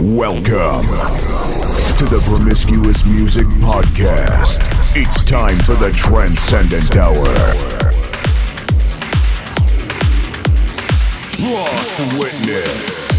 Welcome to the Promiscuous Music Podcast. It's time for the Transcendent Hour. Lost Witness.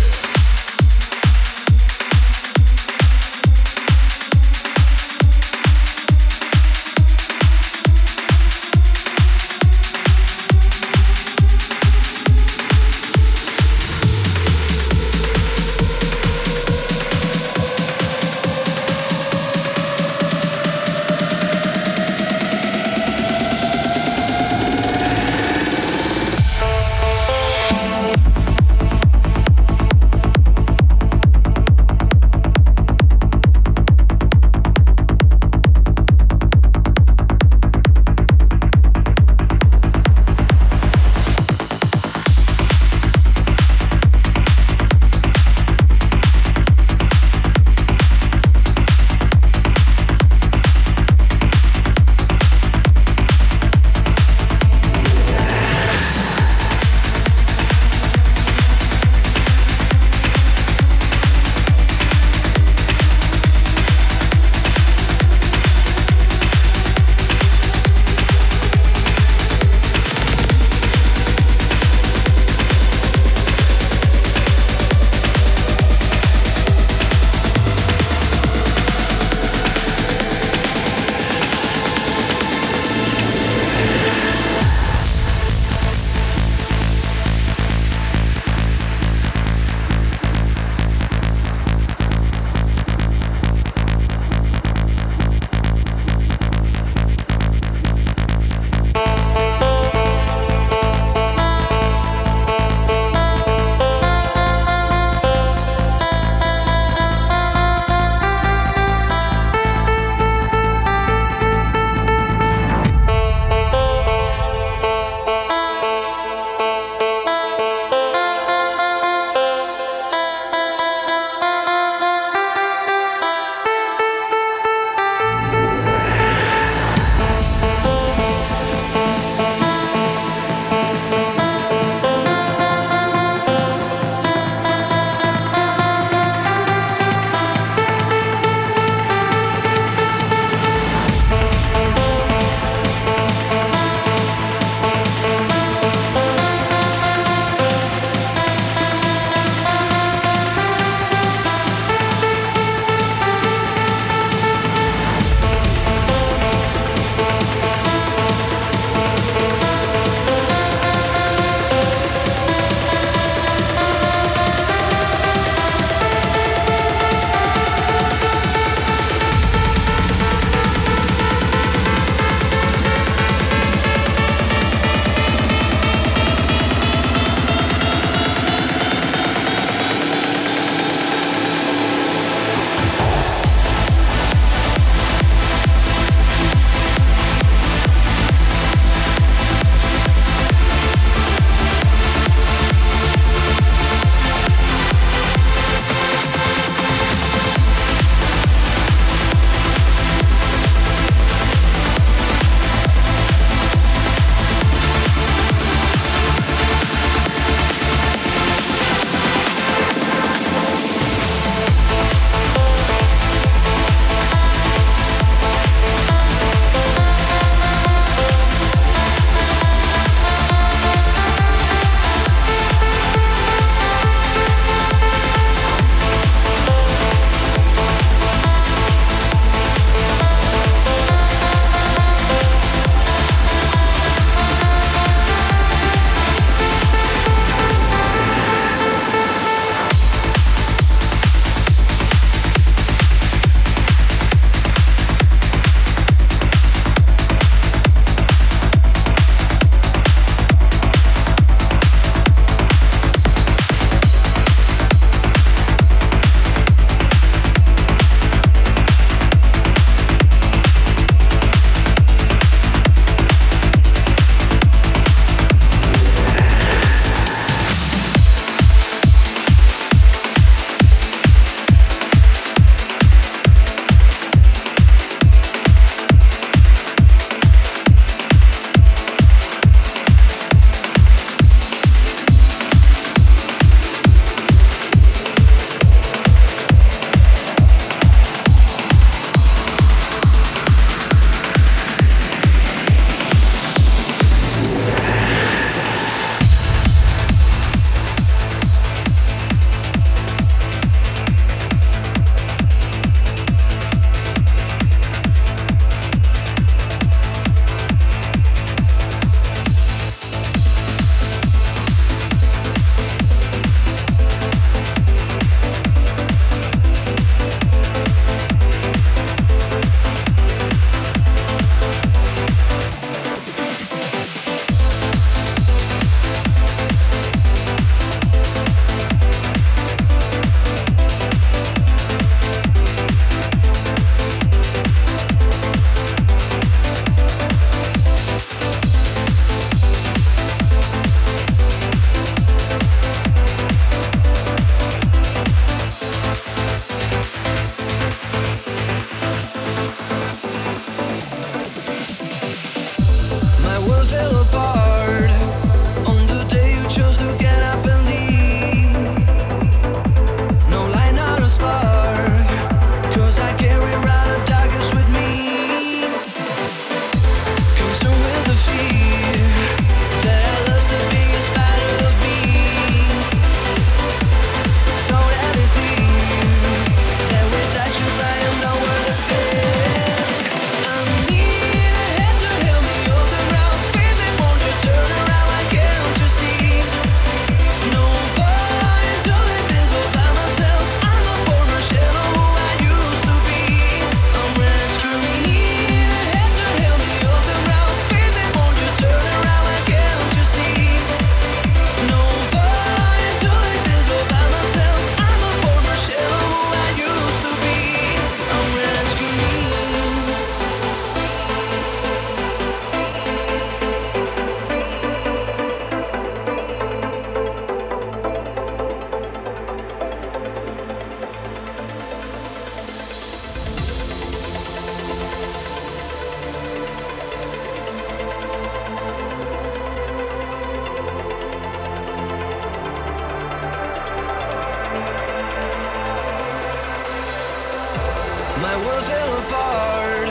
My world fell apart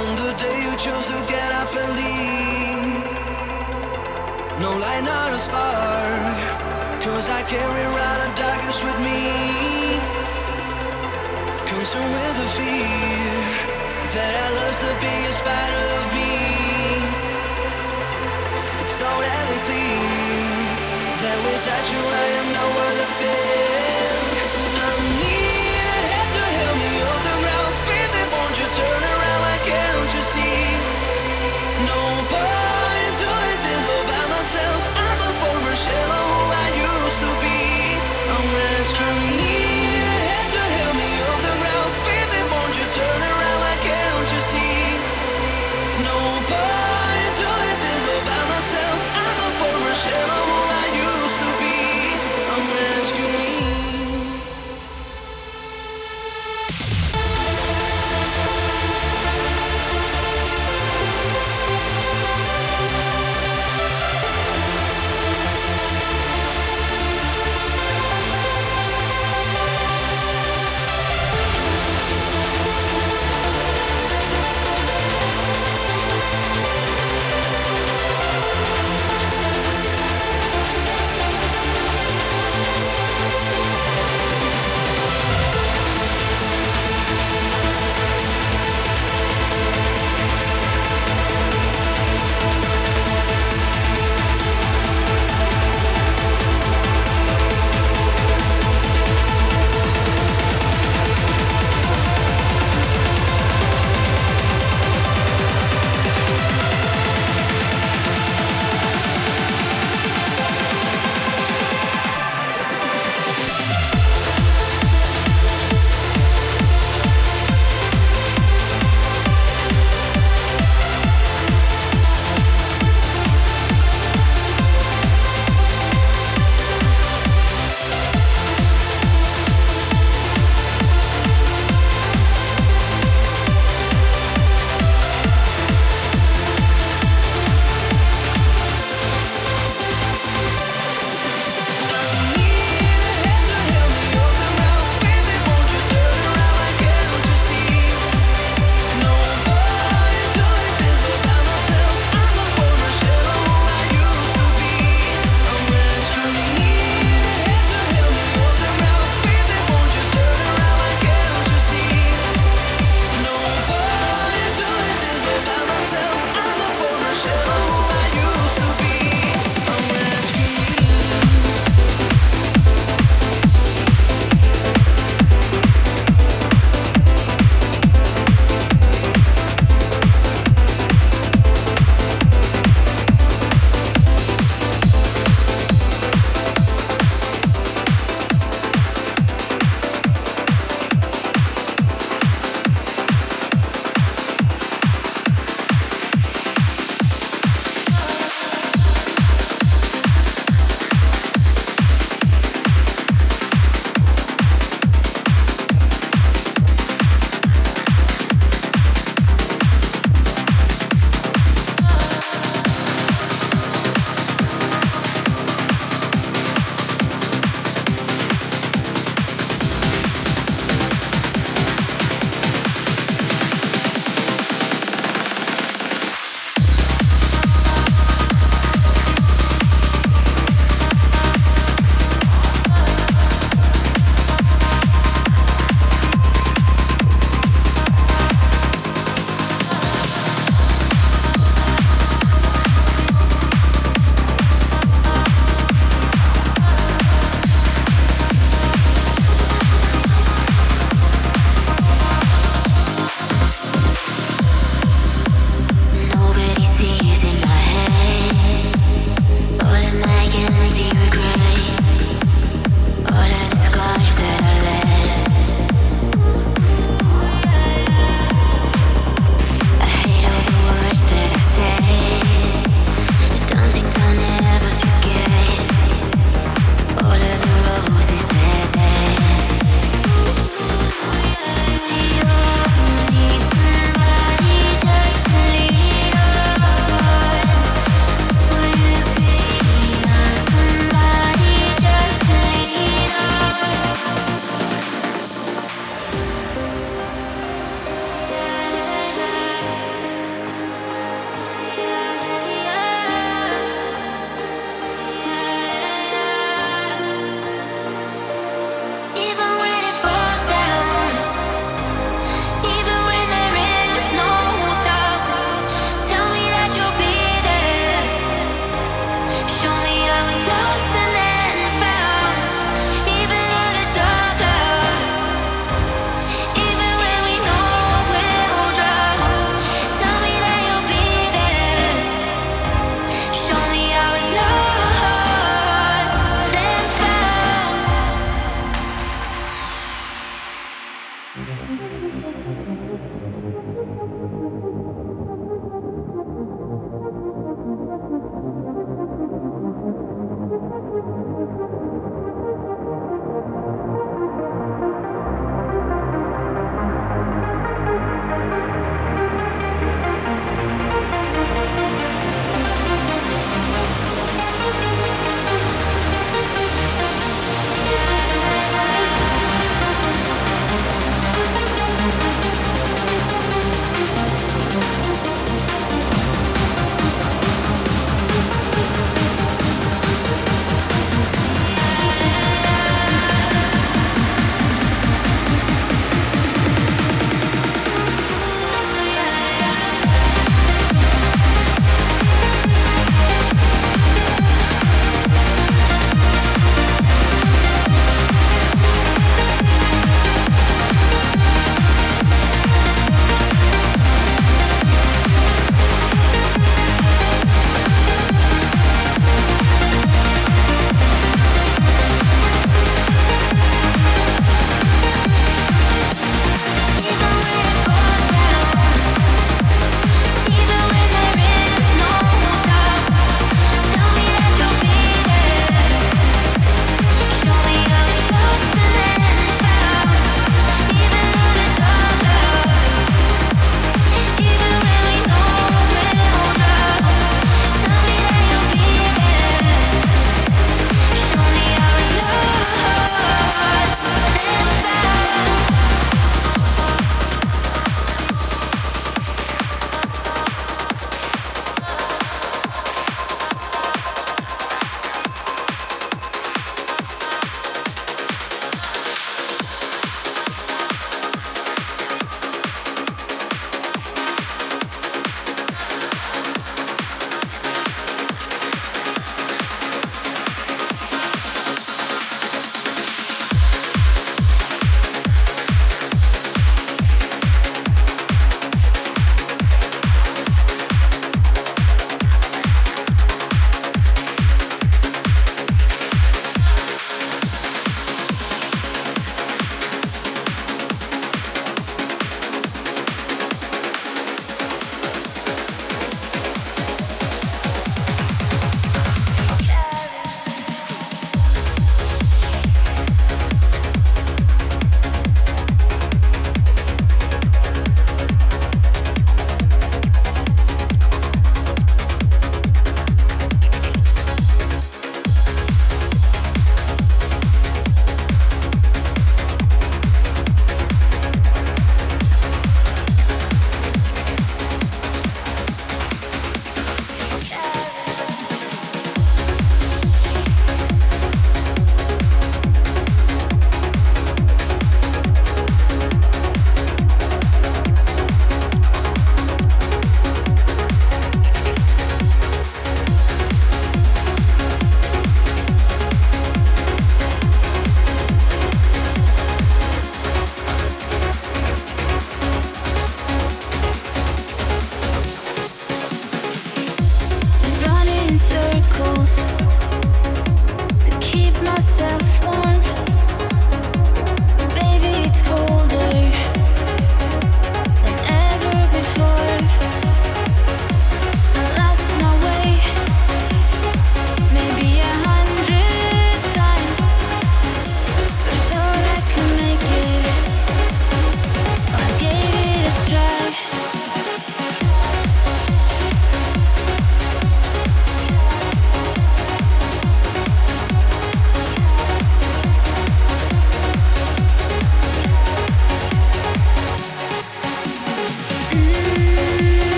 on the day you chose to get up and leave. No light, not a spark. Cause I carry around a darkness with me. Consumed with the fear that I lost the biggest part of me. It's totally clear that without you I am nowhere to fit. I need a hand to help me off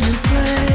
me with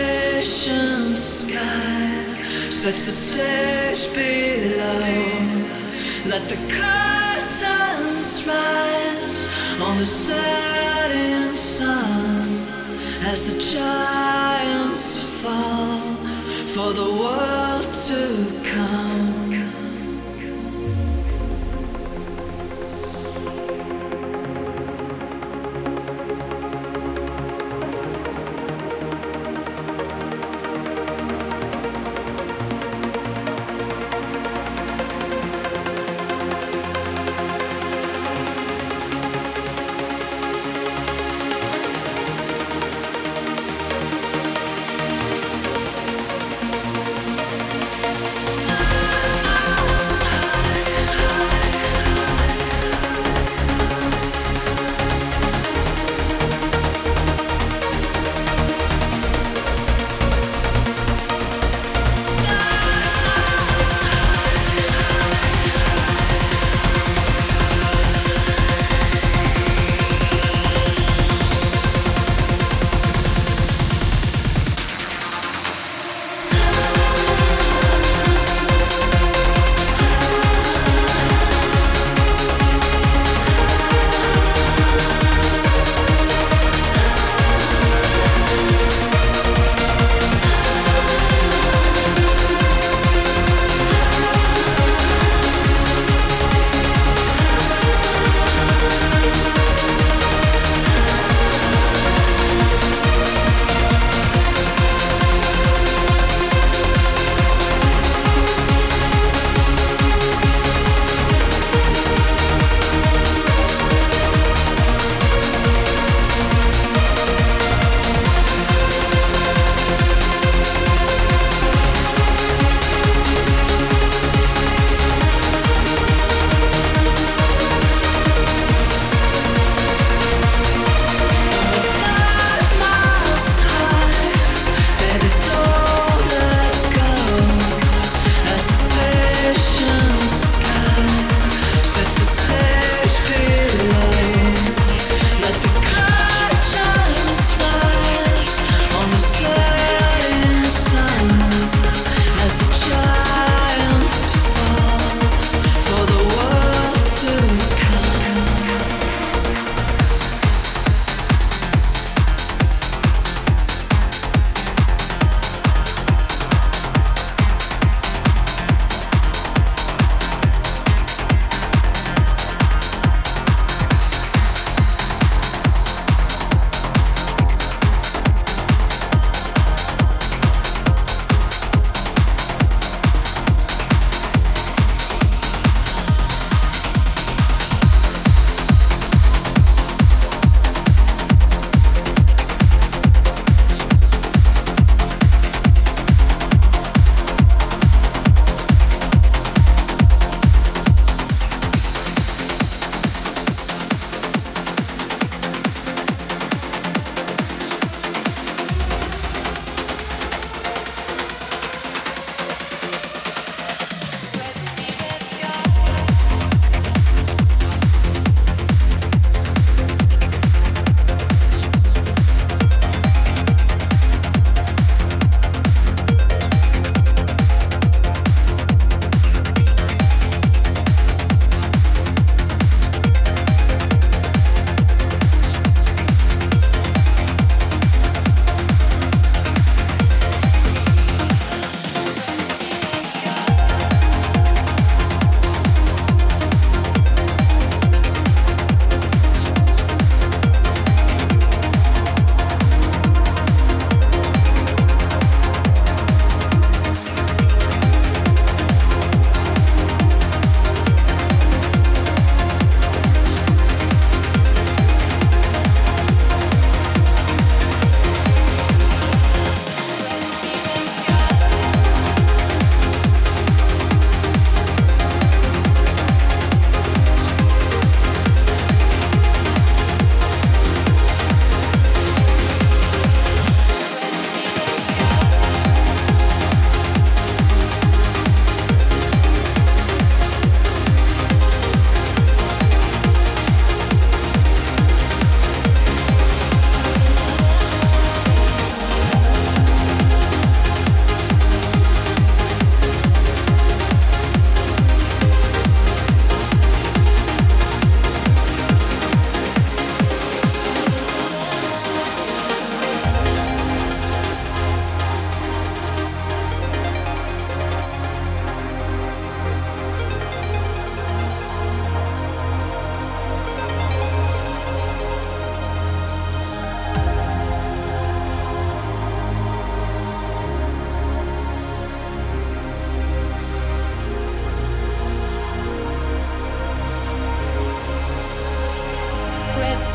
station sky sets the stage below. Let the curtains rise on the setting sun as the giants fall for the world to come.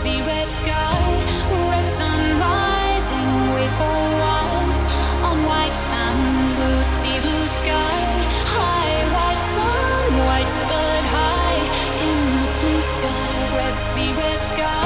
red sky, red sun rising, waves on white sand, blue sea, blue sky, high white sun, white bird high in the blue sky, red sea, red sky.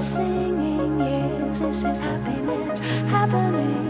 Singing, yes, this is happiness happening.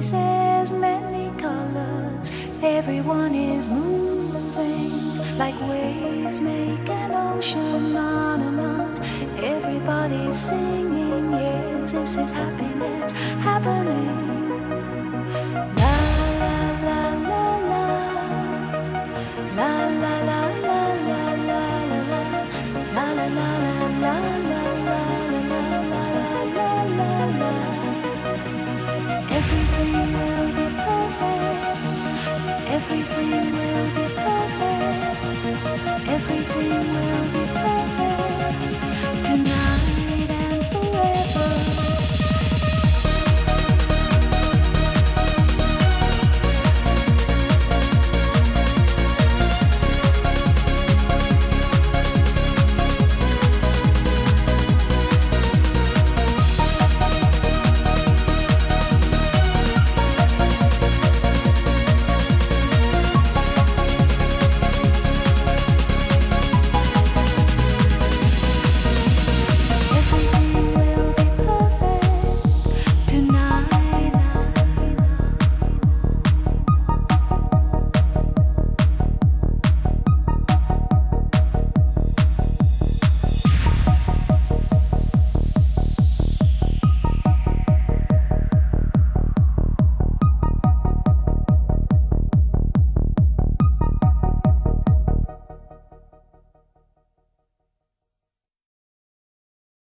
Faces many colors. Everyone is moving like waves make an ocean on and on. Everybody's singing, yes, this is happiness happening.